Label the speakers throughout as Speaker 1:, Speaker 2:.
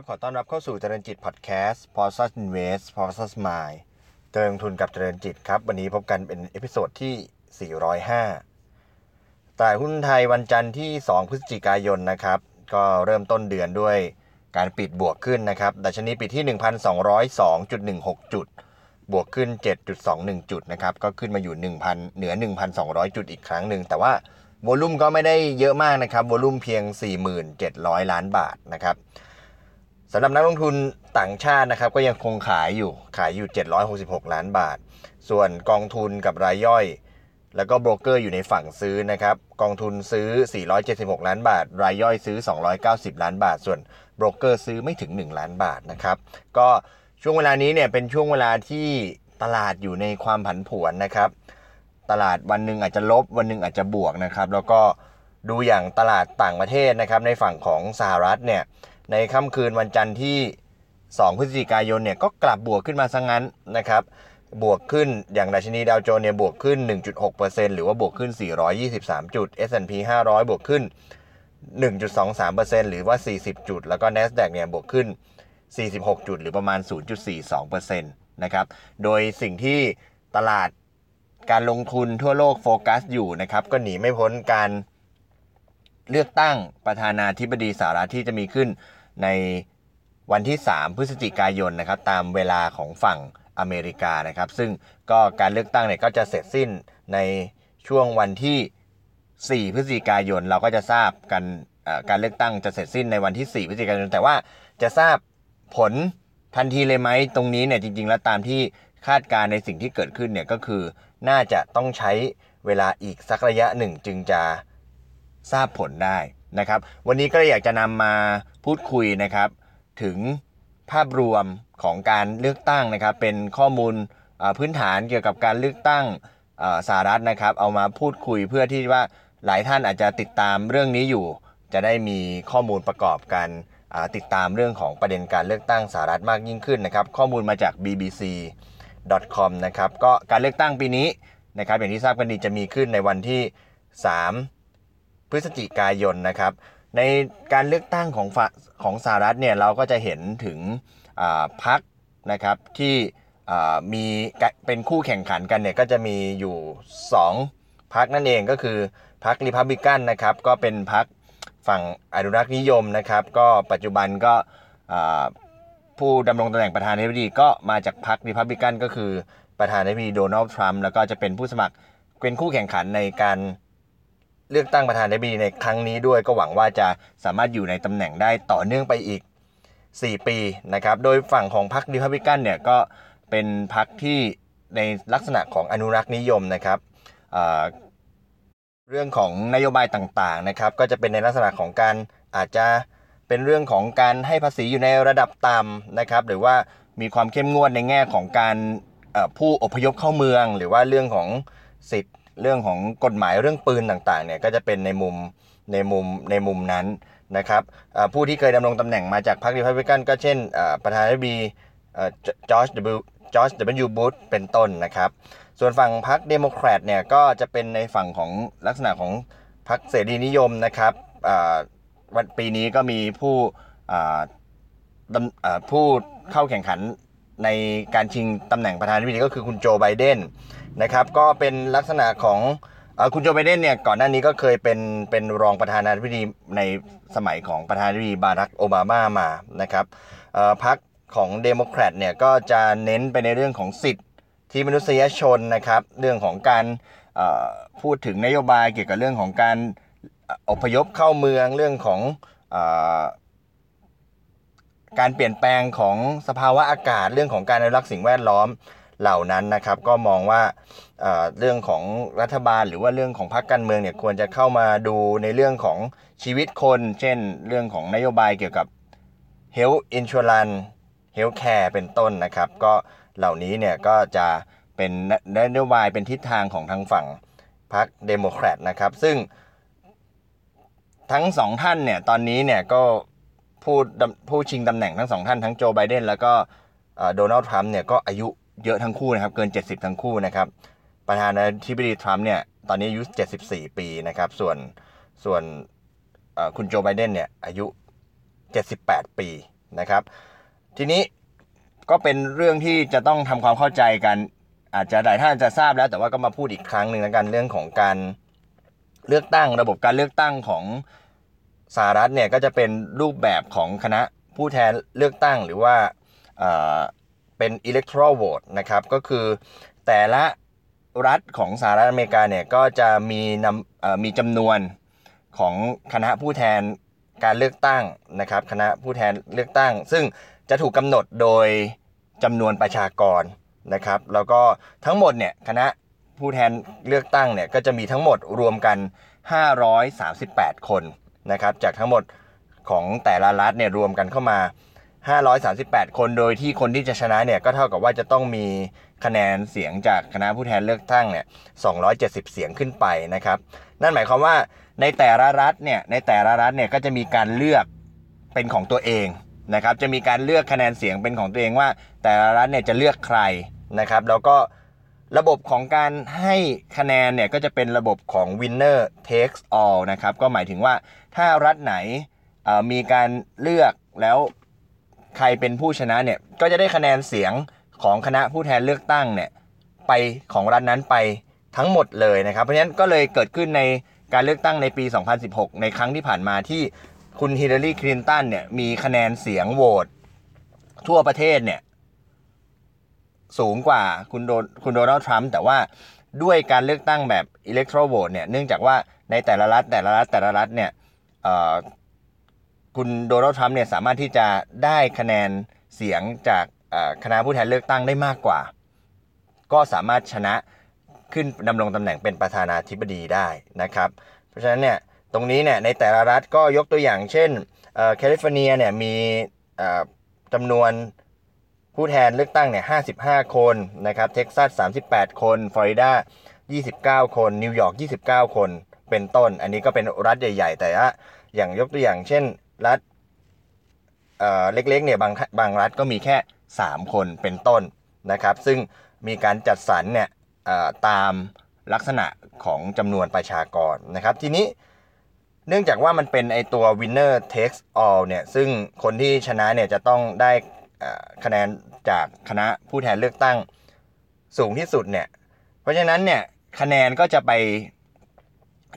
Speaker 1: ครับ ขอต้อนรับเข้าสู่เจริญจิตพอดแคสต์ p o s s Invest p o s s Mind เจริญทุนกับเจริญจิตครับ วันนี้พบกันเป็น episode ที่ 405ตลาดหุ้นไทยวันจันทร์ที่ 2 พฤศจิกายนนะครับ ก็เริ่มต้นเดือนด้วยการปิดบวกขึ้นนะครับ ดัชนีปิดที่ 1,202.16 จุด บวกขึ้น 7.21 จุดนะครับ ก็ขึ้นมาอยู่ 1,000 เหนือ 1,200 จุดอีกครั้งหนึ่งแต่ว่า volume ก็ไม่ได้เยอะมากนะครับ volume เพียง 4,700ล้านบาทนะครับ สำหรับนักลงทุนต่างชาตินะครับก็ยังคงขายอยู่ขายอยู่ 766 ล้านบาท ส่วนกองทุนกับรายย่อย แล้วก็โบรกเกอร์อยู่ในฝั่งซื้อนะครับกองทุนซื้อ 476 ล้านบาท รายย่อยซื้อ 290 ล้านบาท ส่วนโบรกเกอร์ซื้อไม่ถึง 1 ล้านบาทนะครับก็ช่วงเวลานี้เนี่ยเป็นช่วงเวลาที่ตลาดอยู่ในความผันผวนนะครับ ตลาดวันหนึ่งอาจจะลบวันหนึ่งอาจจะบวกนะครับ แล้วก็ดูอย่างตลาดต่างประเทศนะครับในฝั่งของสหรัฐเนี่ย ในค่ำคืนวันจันทร์ที่ 2 พฤศจิกายนเนี่ยก็กลับบวกขึ้นมาซะงั้นนะครับบวกขึ้นอย่างดัชนีดาวโจนส์เนี่ยบวกขึ้น 1.6%หรือว่าบวกขึ้น 423 จุด S&P 500 บวกขึ้น 1.23%หรือว่า 40 จุด แล้วก็ NASDAQ เนี่ยบวกขึ้น 46 จุด หรือประมาณ 0.42%นะครับ โดยสิ่งที่ตลาดการลงทุนทั่วโลกโฟกัสอยู่นะครับ ก็หนีไม่พ้นการเลือกตั้งประธานาธิบดีสหรัฐที่จะมีขึ้น ในวันที่ 3 พฤศจิกายนนะครับตามเวลาของฝั่งอเมริกานะครับ ซึ่งก็การเลือกตั้งเนี่ยก็จะเสร็จสิ้นในช่วงวันที่ 4 พฤศจิกายน เราก็จะทราบกันการเลือกตั้งจะเสร็จสิ้นในวันที่ 4 พฤศจิกายน แต่ว่าจะทราบผลทันทีเลยไหมตรงนี้เนี่ยจริง ๆ แล้วตามที่คาดการในสิ่งที่เกิดขึ้นเนี่ยก็คือน่าจะต้องใช้เวลาอีกสักระยะหนึ่งจึงจะทราบผลได้นะครับ วันนี้ก็อยากจะนำมา พูดคุยนะครับ ถึงภาพรวมของการเลือกตั้งนะครับ เป็นข้อมูลพื้นฐานเกี่ยวกับการเลือกตั้งสหรัฐนะครับ เอามาพูดคุยเพื่อที่ว่าหลายท่านอาจจะติดตามเรื่องนี้อยู่ จะได้มีข้อมูลประกอบกันติดตามเรื่องของประเด็นการเลือกตั้งสหรัฐมากยิ่งขึ้นนะครับ ข้อมูลมาจาก bbc.com นะครับก็การเลือกตั้งปีนี้นะครับอย่างที่ทราบกันดีจะมีขึ้นในวันที่ 3 พฤศจิกายนนะครับ ในการเลือกตั้งของของสหรัฐเนี่ยเราก็จะเห็นถึงพรรคนะครับที่มีเป็นคู่แข่งขันกันเนี่ยก็จะมีอยู่ 2พรรคนั่นเองก็คือพรรคริพับบิกันนะครับก็เป็นพรรคฝั่งอนุรักษ์นิยมนะครับก็ปัจจุบันก็ผู้ดำรงตำแหน่งประธานาธิบดีก็มาจากพรรคริพับบิกันก็คือประธานาธิบดีโดนัลด์ทรัมป์แล้วก็จะเป็นผู้สมัครเป็นคู่แข่งขันในการ เลือกตั้งประธานาธิบดีในครั้งนี้ด้วยก็หวังว่าจะสามารถอยู่ในตำแหน่งได้ต่อเนื่องไปอีก 4 ปีนะครับ โดยฝั่งของพรรคริพับลิกันเนี่ยก็เป็นพรรคที่ในลักษณะของอนุรักษ์นิยมนะครับเรื่องของนโยบายต่างๆนะครับก็จะเป็นในลักษณะของการอาจจะเป็นเรื่องของการให้ภาษีอยู่ในระดับต่ำนะครับหรือว่ามีความเข้มงวดในแง่ของการผู้อพยพเข้าเมือง หรือว่าเรื่องของสิทธิ เรื่องของกฎหมายเรื่องปืนต่างๆเนี่ยก็จะเป็นในมุมในมุมในมุมนั้นนะครับผู้ที่เคยดำรงตำแหน่งมาจากพรรครีพับลิกันก็เช่นประธานาธิบดีจอร์จดับจอร์จดับเบิลยูบุชเป็นต้นนะครับ ส่วนฝั่งพรรคเดโมแครตเนี่ยก็จะเป็นในฝั่งของลักษณะของพรรคเสรีนิยมนะครับวันปีนี้ก็มีผู้ผู้เข้าแข่งขันในการชิงตำแหน่งประธานาธิบดีก็คือคุณโจไบเดน นะครับ ก็เป็นลักษณะของคุณโจไบเดนเนี่ยก่อนหน้านี้ก็เคยเป็นเป็นรองประธานาธิบดีในสมัยของประธานาธิบดีบารักโอบามามานะครับพรรคของเดโมแครตเนี่ยก็จะเน้นไปในเรื่องของสิทธิที่มนุษยชนนะครับ เรื่องของการพูดถึงนโยบายเกี่ยวกับเรื่องของการอพยพเข้าเมืองเรื่องของการเปลี่ยนแปลงของสภาวะอากาศเรื่องของการอนุรักษ์สิ่งแวดล้อม เหล่านั้นนะครับ ก็มองว่าเรื่องของรัฐบาลหรือว่าเรื่องของพรรคการเมืองเนี่ยควรจะเข้ามาดูในเรื่องของชีวิตคน เช่น เรื่องของนโยบายเกี่ยวกับ health insurance health care เป็นต้นนะครับ ก็เหล่านี้เนี่ยก็จะเป็นนโยบายเป็นทิศทางของทางฝั่งพรรคเดโมแครตนะครับ ซึ่งทั้งสองท่านเนี่ยตอนนี้เนี่ยก็ผู้ผู้ชิงตำแหน่งทั้งสองท่านทั้งโจไบเดนแล้วก็โดนัลด์ทรัมป์เนี่ยก็อายุ เยอะทั้งคู่นะครับ เกิน 70 ทั้งคู่นะครับ ประธานาธิบดีทรัมป์เนี่ย ตอนนี้อายุ 74 ปีนะครับ ส่วนส่วนคุณโจไบเดนเนี่ย อายุ 78 ปีนะครับ ทีนี้ก็เป็นเรื่องที่จะต้องทำความเข้าใจกัน อาจจะหลายท่านจะทราบแล้ว แต่ว่าก็มาพูดอีกครั้งหนึ่งแล้วกันเรื่องของการเลือกตั้งระบบการเลือกตั้งของสหรัฐเนี่ยก็จะเป็นรูปแบบของคณะผู้แทนเลือกตั้งหรือว่า เป็น electoral vote นะครับก็คือแต่ละรัฐของสหรัฐอเมริกาเนี่ยก็จะมีนำมีจำนวนของคณะผู้แทนการเลือกตั้งนะครับคณะผู้แทนเลือกตั้ง ซึ่งจะถูกกำหนดโดยจำนวนประชากรนะครับแล้วก็ทั้งหมดเนี่ยคณะผู้แทนเลือกตั้งเนี่ยก็จะมีทั้งหมดรวมกัน 538 คนนะครับจากทั้งหมดของแต่ละรัฐเนี่ยรวมกันเข้ามา 538 คนโดยที่คนที่จะชนะเนี่ยก็เท่ากับว่าจะต้องมีคะแนนเสียงจากคณะผู้แทนเลือกตั้งเนี่ย 270 เสียงขึ้นไปนะครับ นั่นหมายความว่าในแต่ละรัฐเนี่ยในแต่ละรัฐเนี่ยก็จะมีการเลือกเป็นของตัวเองนะครับ จะมีการเลือกคะแนนเสียงเป็นของตัวเองว่า แต่ละรัฐเนี่ยจะเลือกใครนะครับ แล้วก็ระบบของการให้คะแนนเนี่ยก็จะเป็นระบบของ winner takes all นะครับ ก็หมายถึงว่าถ้ารัฐไหนมีการเลือกแล้ว ใครเป็นผู้ชนะเนี่ยก็จะได้คะแนนเสียงของคณะผู้แทนเลือกตั้งเนี่ยไปของรัฐนั้นไปทั้งหมดเลยนะครับ เพราะฉะนั้นก็เลยเกิดขึ้นในการเลือกตั้งในปี 2016 ในครั้งที่ผ่านมาที่คุณฮิลลารีคลินตันเนี่ยมีคะแนนเสียงโหวตทั่วประเทศเนี่ยสูงกว่าคุณโดคุณโดนัลด์ทรัมป์แต่ว่าด้วยการเลือกตั้งแบบอิเล็กโทรโหวตเนี่ยเนื่องจากว่าในแต่ละรัฐแต่ละรัฐแต่ละรัฐเนี่ย คุณโดนัลด์ทรัมป์เนี่ยสามารถที่จะได้คะแนนเสียงจากคณะผู้แทนเลือกตั้งได้มากกว่า ก็สามารถชนะขึ้นดำรงตำแหน่งเป็นประธานาธิบดีได้นะครับ เพราะฉะนั้นเนี่ยตรงนี้เนี่ยในแต่ละรัฐก็ยกตัวอย่างเช่นแคลิฟอร์เนียเนี่ยมีจำนวนผู้แทนเลือกตั้งเนี่ย55 คนนะครับ เท็กซัส 38 คน ฟลอริดา 29 คน นิวยอร์ก 29 คน เป็นต้น อันนี้ก็เป็นรัฐใหญ่ ๆ แต่ว่าอย่างยกตัวอย่างเช่น รัฐเล็กๆเนี่ยบางบางรัฐก็มีแค่ 3 คนเป็นต้นนะครับ ซึ่งมีการจัดสรรเนี่ยตามลักษณะของจำนวนประชากรนะครับ ทีนี้เนื่องจากว่ามันเป็นไอตัว winner takes all เนี่ยซึ่งคนที่ชนะเนี่ยจะต้องได้คะแนนจากคณะผู้แทนเลือกตั้งสูงที่สุดเนี่ยเพราะฉะนั้นเนี่ยคะแนนก็จะไป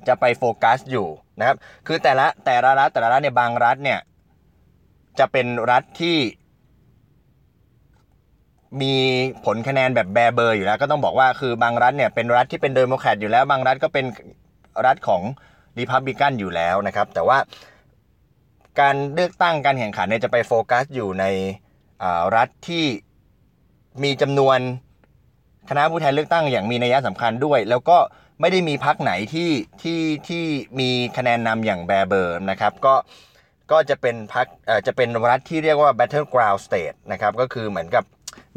Speaker 1: จะไปโฟกัสอยู่ นะครับ คือแต่ละแต่ละรัฐแต่ละรัฐเนี่ยบางรัฐเนี่ยจะเป็นรัฐที่ มีผลคะแนนแบบแบเบอร์อยู่แล้ว ก็ต้องบอกว่าคือบางรัฐเนี่ยเป็นรัฐที่เป็นเดโมแครตอยู่แล้ว บางรัฐก็เป็นรัฐของรีพับลิกันอยู่แล้วนะครับ แต่ว่าการเลือกตั้งการแข่งขันเนี่ยจะไปโฟกัสอยู่ในรัฐที่มีจำนวนคณะผู้แทนเลือกตั้งอย่างมีนัยสำคัญด้วย แล้วก็ ไม่ได้มีพักไหนที่ที่ที่มีคะแนนนำอย่างแบเบอร์นะครับ ก็ก็จะเป็นพักเอ่อจะเป็นรัฐที่เรียกว่า battleground state นะครับก็คือเหมือนกับ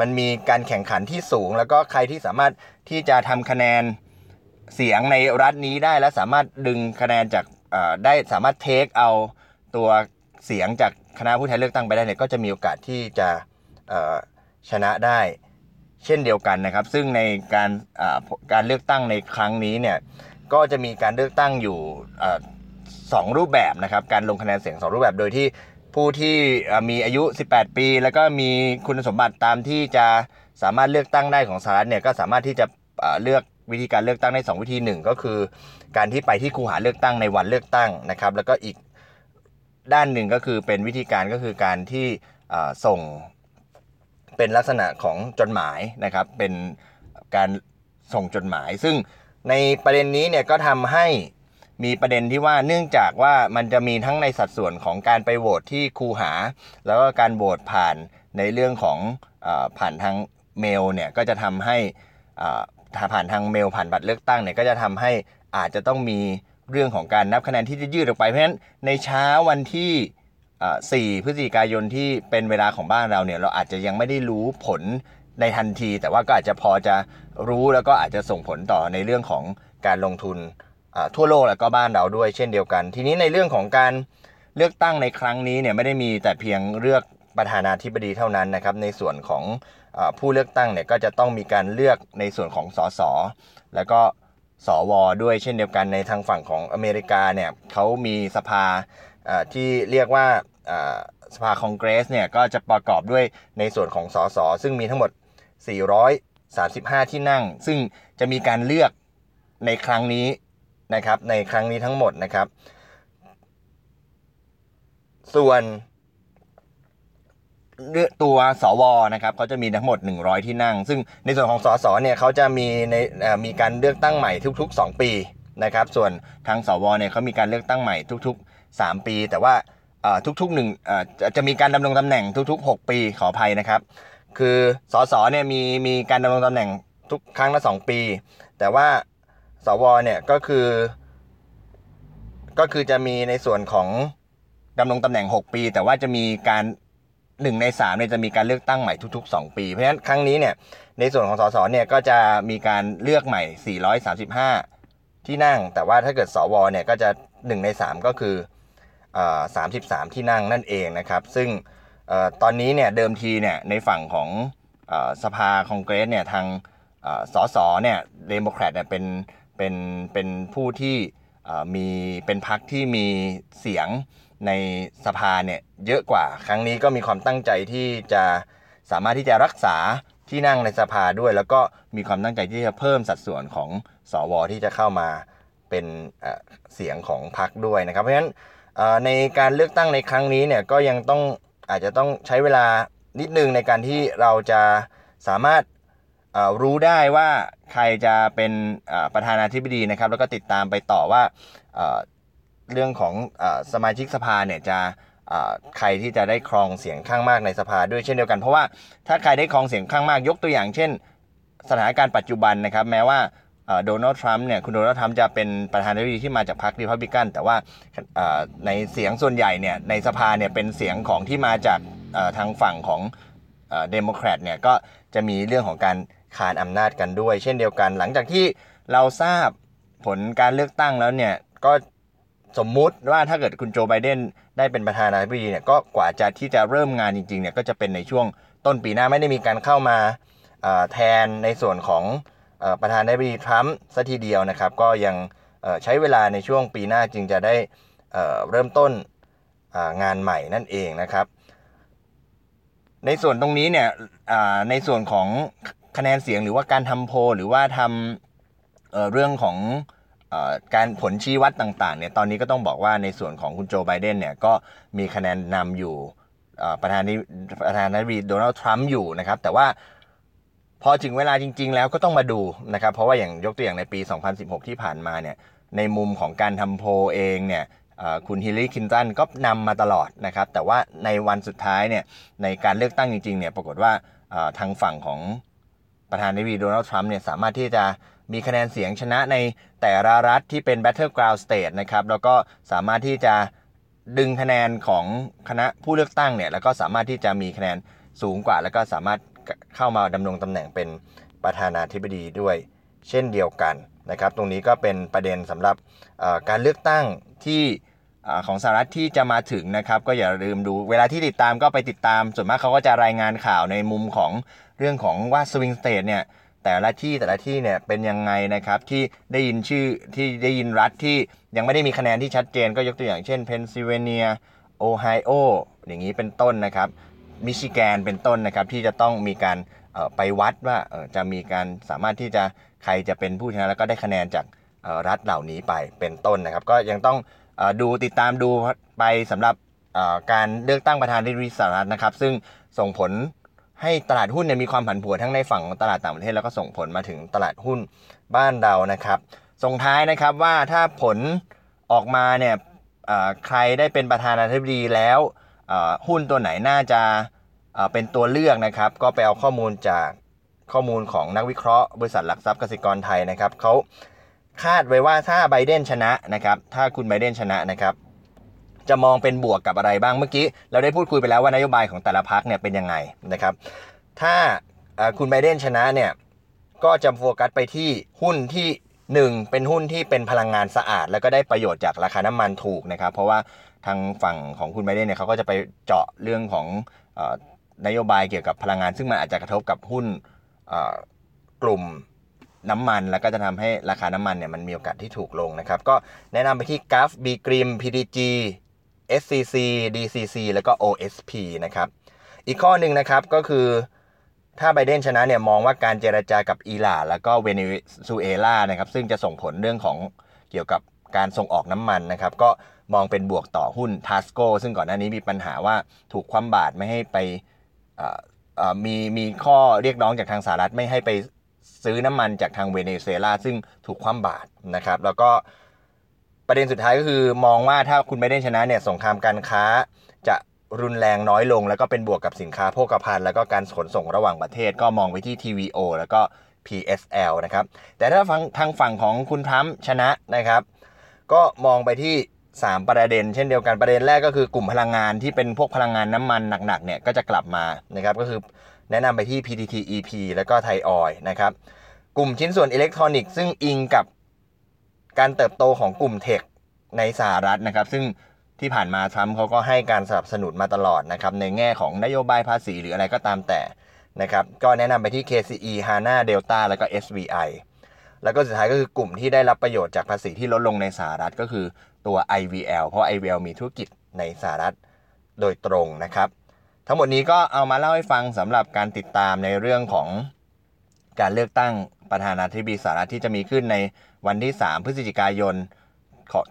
Speaker 1: มันมีการแข่งขันที่สูง แล้วก็ใครที่สามารถที่จะทำคะแนนเสียงในรัฐนี้ได้และสามารถดึงคะแนนจากได้สามารถเทคเอาตัวเสียงจากคณะผู้แทนเลือกตั้งไปได้เนี่ยก็จะมีโอกาสที่จะชนะได้ เช่นเดียวกันนะครับ ซึ่งในการการเลือกตั้งในครั้งนี้เนี่ยก็จะมีการเลือกตั้งอยู่สองรูปแบบนะครับ การลงคะแนนเสียงสองรูปแบบโดยที่ผู้ที่มีอายุ 18 ปี แล้วก็มีคุณสมบัติตามที่จะสามารถเลือกตั้งได้ของสหรัฐเนี่ยก็สามารถที่จะเลือกวิธีการเลือกตั้งได้ 2 วิธีหนึ่งก็คือ การที่ไปที่คูหาเลือกตั้งในวันเลือกตั้งนะครับ แล้วก็อีกด้านหนึ่งก็คือเป็นวิธีการก็คือการที่ส่ง เป็นลักษณะของจดหมายนะครับเป็นการส่งจดหมาย ซึ่งในประเด็นนี้เนี่ยก็ทำให้มีประเด็นที่ว่าเนื่องจากว่ามันจะมีทั้งในสัดส่วนของการไปโหวตที่คูหา แล้วก็การโหวตผ่านในเรื่องของอผ่านทางเมลเนี่ยก็จะทำให้ผ่านทางเมลผ่านบัตรเลือกตั้งเนี่ยก็จะทำให้อาจจะต้องมีเรื่องของการนับคะแนนที่จะยืดออกไปเพราะฉะนั้นในเช้าวันที่ 4พฤศจิกายนที่เป็นเวลาของบ้านเราเนี่ยเราอาจจะยังไม่ได้รู้ผลในทันที แต่ว่าก็อาจจะพอจะรู้แล้วก็อาจจะส่งผลต่อในเรื่องของการลงทุนทั่วโลกแล้วก็บ้านเราด้วยเช่นเดียวกัน ทีนี้ในเรื่องของการเลือกตั้งในครั้งนี้เนี่ยไม่ได้มีแต่เพียงเลือกประธานาธิบดีเท่านั้นนะครับ ในส่วนของอผู้เลือกตั้งเนี่ยก็จะต้องมีการเลือกในส่วนของสสแล้วก็สวด้วยเช่นเดียวกันในทางฝั่งของอเมริกาเนี่ยเขามีสภา ที่เรียกว่าสภาคองเกรสเนี่ยก็จะประกอบด้วยในส่วนของสสซึ่งมีทั้งหมด 435 ที่นั่ง ซึ่งจะมีการเลือกในครั้งนี้นะครับในครั้งนี้ทั้งหมดนะครับ ส่วนตัวสวนะครับเขาจะมีทั้งหมด 100 ที่นั่ง ซึ่งในส่วนของสสเนี่ยเขาจะมีในมีการเลือกตั้งใหม่ทุก ๆ 2 ปีนะครับ ส่วนทางสวเนี่ยเขามีการเลือกตั้งใหม่ทุก ๆ 3 ปี แต่ว่าทุกๆหนึ่งจะมีการดำรงตำแหน่งทุก ๆ 6 ปีขออภัยนะครับ คือสสเนี่ยมีมีการดำรงตำแหน่งทุกครั้งละ 2 ปี แต่ว่าสวเนี่ยก็คือ ก็คือจะมีในส่วนของดำรงตำแหน่ง 6 ปี แต่ว่าจะมีการหนึ่งในสามเนี่ยจะมีการเลือกตั้งใหม่ทุก ๆ 2 ปี เพราะฉะนั้นครั้งนี้เนี่ยในส่วนของสสเนี่ยก็จะมีการเลือกใหม่ 435 ที่นั่ง แต่ว่าถ้าเกิดสวเนี่ยก็จะ 1 ใน 3 ก็คือ สามสิบสามที่นั่งนั่นเองนะครับ ซึ่งตอนนี้เนี่ยเดิมทีเนี่ยในฝั่งของสภาคองเกรสเนี่ยทางสสเนี่ยเดโมแครตเนี่ยเป็นเป็นเป็นผู้ที่มีเป็นพรรคที่มีเสียงในสภาเนี่ยเยอะกว่าครั้งนี้ก็มีความตั้งใจที่จะสามารถที่จะรักษาที่นั่งในสภาด้วย แล้วก็มีความตั้งใจที่จะเพิ่มสัดส่วนของสวที่จะเข้ามาเป็นเสียงของพรรคด้วยนะครับ เพราะฉะนั้น ในการเลือกตั้งในครั้งนี้เนี่ยก็ยังต้องอาจจะต้องใช้เวลานิดนึงในการที่เราจะสามารถรู้ได้ว่าใครจะเป็นประธานาธิบดีนะครับ แล้วก็ติดตามไปต่อว่าเรื่องของสมาชิกสภาเนี่ยจะใครที่จะได้ครองเสียงข้างมากในสภาด้วยเช่นเดียวกัน เพราะว่าถ้าใครได้ครองเสียงข้างมากยกตัวอย่างเช่น สถานการณ์ปัจจุบันนะครับ แม้ว่า โดนัลด์ทรัมป์เนี่ยคุณโดนัลด์ทรัมป์จะเป็นประธานาธิบดีที่มาจากพรรครีพับลิกัน แต่ว่าในเสียงส่วนใหญ่เนี่ยในสภาเนี่ยเป็นเสียงของที่มาจากทางฝั่งของเดโมแครตเนี่ยก็จะมีเรื่องของการคานอำนาจกันด้วย เช่นเดียวกัน หลังจากที่เราทราบผลการเลือกตั้งแล้วเนี่ยก็สมมุติว่าถ้าเกิดคุณโจไบเดนได้เป็นประธานาธิบดีเนี่ยก็กว่าจะที่จะเริ่มงานจริงๆเนี่ยก็จะเป็นในช่วงต้นปีหน้าไม่ได้มีการเข้ามาแทนในส่วนของ ประธานาธิบดีทรัมป์ซะทีเดียวนะครับ ก็ยังใช้เวลาในช่วงปีหน้าจึงจะได้เริ่มต้นงานใหม่นั่นเองนะครับ ในส่วนตรงนี้เนี่ยในส่วนของคะแนนเสียงหรือว่าการทำโพหรือว่าทำเรื่องของการผลชี้วัดต่างๆเนี่ยตอนนี้ก็ต้องบอกว่าในส่วนของคุณโจไบเดนเนี่ยก็มีคะแนนนำอยู่ประธานาประธานาธิบดีโดนัลด์ทรัมป์อยู่นะครับ แต่ว่า พอถึงเวลาจริง ๆ แล้วก็ต้องมาดูนะครับ เพราะว่าอย่างยกตัวอย่างในปี 2016 ที่ผ่านมาเนี่ยในมุมของการทำโพลเองเนี่ยคุณฮิลลี่คินตันก็นำมาตลอดนะครับ แต่ว่าในวันสุดท้ายเนี่ยในการเลือกตั้งจริงๆเนี่ยปรากฏว่าทางฝั่งของประธานาธิบดีโดนัลด์ทรัมป์เนี่ยสามารถที่จะมีคะแนนเสียงชนะในแต่ละรัฐที่เป็น battleground state นะครับ แล้วก็สามารถที่จะดึงคะแนนของคณะผู้เลือกตั้งเนี่ยแล้วก็สามารถที่จะมีคะแนนสูงกว่า แล้วก็สามารถ เข้ามาดำรงตำแหน่งเป็นประธานาธิบดีด้วยเช่นเดียวกันนะครับ ตรงนี้ก็เป็นประเด็นสำหรับการเลือกตั้งที่ของสหรัฐที่จะมาถึงนะครับ ก็อย่าลืมดูเวลาที่ติดตามก็ไปติดตาม ส่วนมากเขาก็จะรายงานข่าวในมุมของเรื่องของว่า swing state เนี่ยแต่ละที่แต่ละที่เนี่ยเป็นยังไงนะครับที่ได้ยินชื่อที่ได้ยินรัฐที่ยังไม่ได้มีคะแนนที่ชัดเจนก็ยกตัวอย่างเช่นเพนซิลเวเนียโอไฮโออย่างนี้เป็นต้นนะครับ มิชิแกนเป็นต้นนะครับ ที่จะต้องมีการไปวัดว่าจะมีการสามารถที่จะใครจะเป็นผู้ชนะแล้วก็ได้คะแนนจากรัฐเหล่านี้ไปเป็นต้นนะครับ ก็ยังต้องดูติดตามดูไปสำหรับการเลือกตั้งประธานาธิบดีสหรัฐนะครับ ซึ่งส่งผลให้ตลาดหุ้นเนี่ยมีความผันผวนทั้งในฝั่งของตลาดต่างประเทศแล้วก็ส่งผลมาถึงตลาดหุ้นบ้านเรานะครับ ส่งท้ายนะครับว่าถ้าผลออกมาเนี่ยใครได้เป็นประธานาธิบดีแล้ว หุ้นตัวไหนน่าจะเป็นตัวเลือกนะครับ ก็ไปเอาข้อมูลจากข้อมูลของนักวิเคราะห์บริษัทหลักทรัพย์กสิกรไทยนะครับเขาคาดไว้ว่าถ้าไบเดนชนะนะครับถ้าคุณไบเดนชนะนะครับจะมองเป็นบวกกับอะไรบ้างเมื่อกี้ เราได้พูดคุยไปแล้วว่านโยบายของแต่ละพักเนี่ยเป็นยังไงนะครับ ถ้าคุณไบเดนชนะเนี่ยก็จะโฟกัสไปที่หุ้นที่ 1 เป็นหุ้นที่เป็นพลังงานสะอาด แล้วก็ได้ประโยชน์จากราคาน้ำมันถูกนะครับ เพราะว่า ทางฝั่งของคุณไบเดนเนี่ยเขาก็จะไปเจาะเรื่องของนโยบายเกี่ยวกับพลังงาน ซึ่งมันอาจจะกระทบกับหุ้นกลุ่มน้ำมัน แล้วก็จะทำให้ราคาน้ำมันเนี่ยมันมีโอกาสที่ถูกลงนะครับ ก็แนะนำไปที่กัฟบีกริมพีดีจี SCC DCC แล้วก็ OSP นะครับ อีกข้อหนึ่งนะครับก็คือถ้าไบเดนชนะเนี่ยมองว่าการเจรจากับอิหร่านแล้วก็เวเนซุเอลานะครับซึ่งจะส่งผลเรื่องของเกี่ยวกับการส่งออกน้ำมันนะครับ ก็ มองเป็นบวกต่อหุ้นทาสโกซึ่งก่อนหน้านี้มีปัญหาว่าถูกคว่ำบาตรไม่ให้ไปมีมีข้อเรียกร้องจากทางสหรัฐไม่ให้ไปซื้อน้ำมันจากทางเวเนซุเอลาซึ่งถูกคว่ำบาตรนะครับ แล้วก็ประเด็นสุดท้ายก็คือมองว่าถ้าคุณไม่ได้ชนะเนี่ยสงครามการค้าจะรุนแรงน้อยลง แล้วก็เป็นบวกกับสินค้าโภคภัณฑ์แล้วก็การขนส่งระหว่างประเทศก็มองไปที่ TVO แล้วก็ PSL นะครับ แต่ถ้าทางฝั่งของคุณทรัมป์ชนะนะครับ ก็มองไปที่ 3 ประเด็น เช่นเดียวกันประเด็นแรกก็คือกลุ่มพลังงานที่เป็นพวกพลังงานน้ำมันหนักๆเนี่ยก็จะกลับมานะครับก็คือแนะนำไปที่ PTT EP แล้วก็ไทยออยนะครับกลุ่มชิ้นส่วนอิเล็กทรอนิกส์ซึ่งอิงกับการเติบโตของกลุ่มเทคในสหรัฐนะครับซึ่งที่ผ่านมาทรัมป์เขาก็ให้การสนับสนุนมาตลอดนะครับในแง่ของนโยบายภาษีหรืออะไรก็ตามแต่นะครับก็แนะนำไปที่ KCE HANA Delta แล้วก็ SVI แล้วก็สุดท้ายก็คือกลุ่มที่ได้รับประโยชน์จากภาษีที่ลดลงในสหรัฐก็คือตัว IVL เพราะ IVL มีธุรกิจในสหรัฐโดยตรงนะครับ ทั้งหมดนี้ก็เอามาเล่าให้ฟังสำหรับการติดตามในเรื่องของการเลือกตั้งประธานาธิบดีสหรัฐที่จะมีขึ้นในวันที่ 3 พฤศจิกายน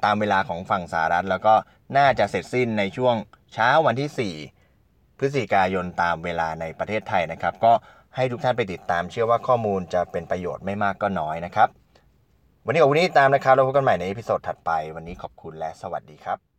Speaker 1: ตามเวลาของฝั่งสหรัฐ แล้วก็น่าจะเสร็จสิ้นในช่วงเช้าวันที่ 4 พฤศจิกายนตามเวลาในประเทศไทยนะครับ ก็ ให้ทุกท่านไปติดตามเชื่อว่าข้อมูลจะเป็นประโยชน์ไม่มากก็น้อยนะครับ วันนี้ขอบคุณที่ตามนะครับเราพบกันใหม่ในอีพิโซดถัดไป วันนี้ขอบคุณและสวัสดีครับ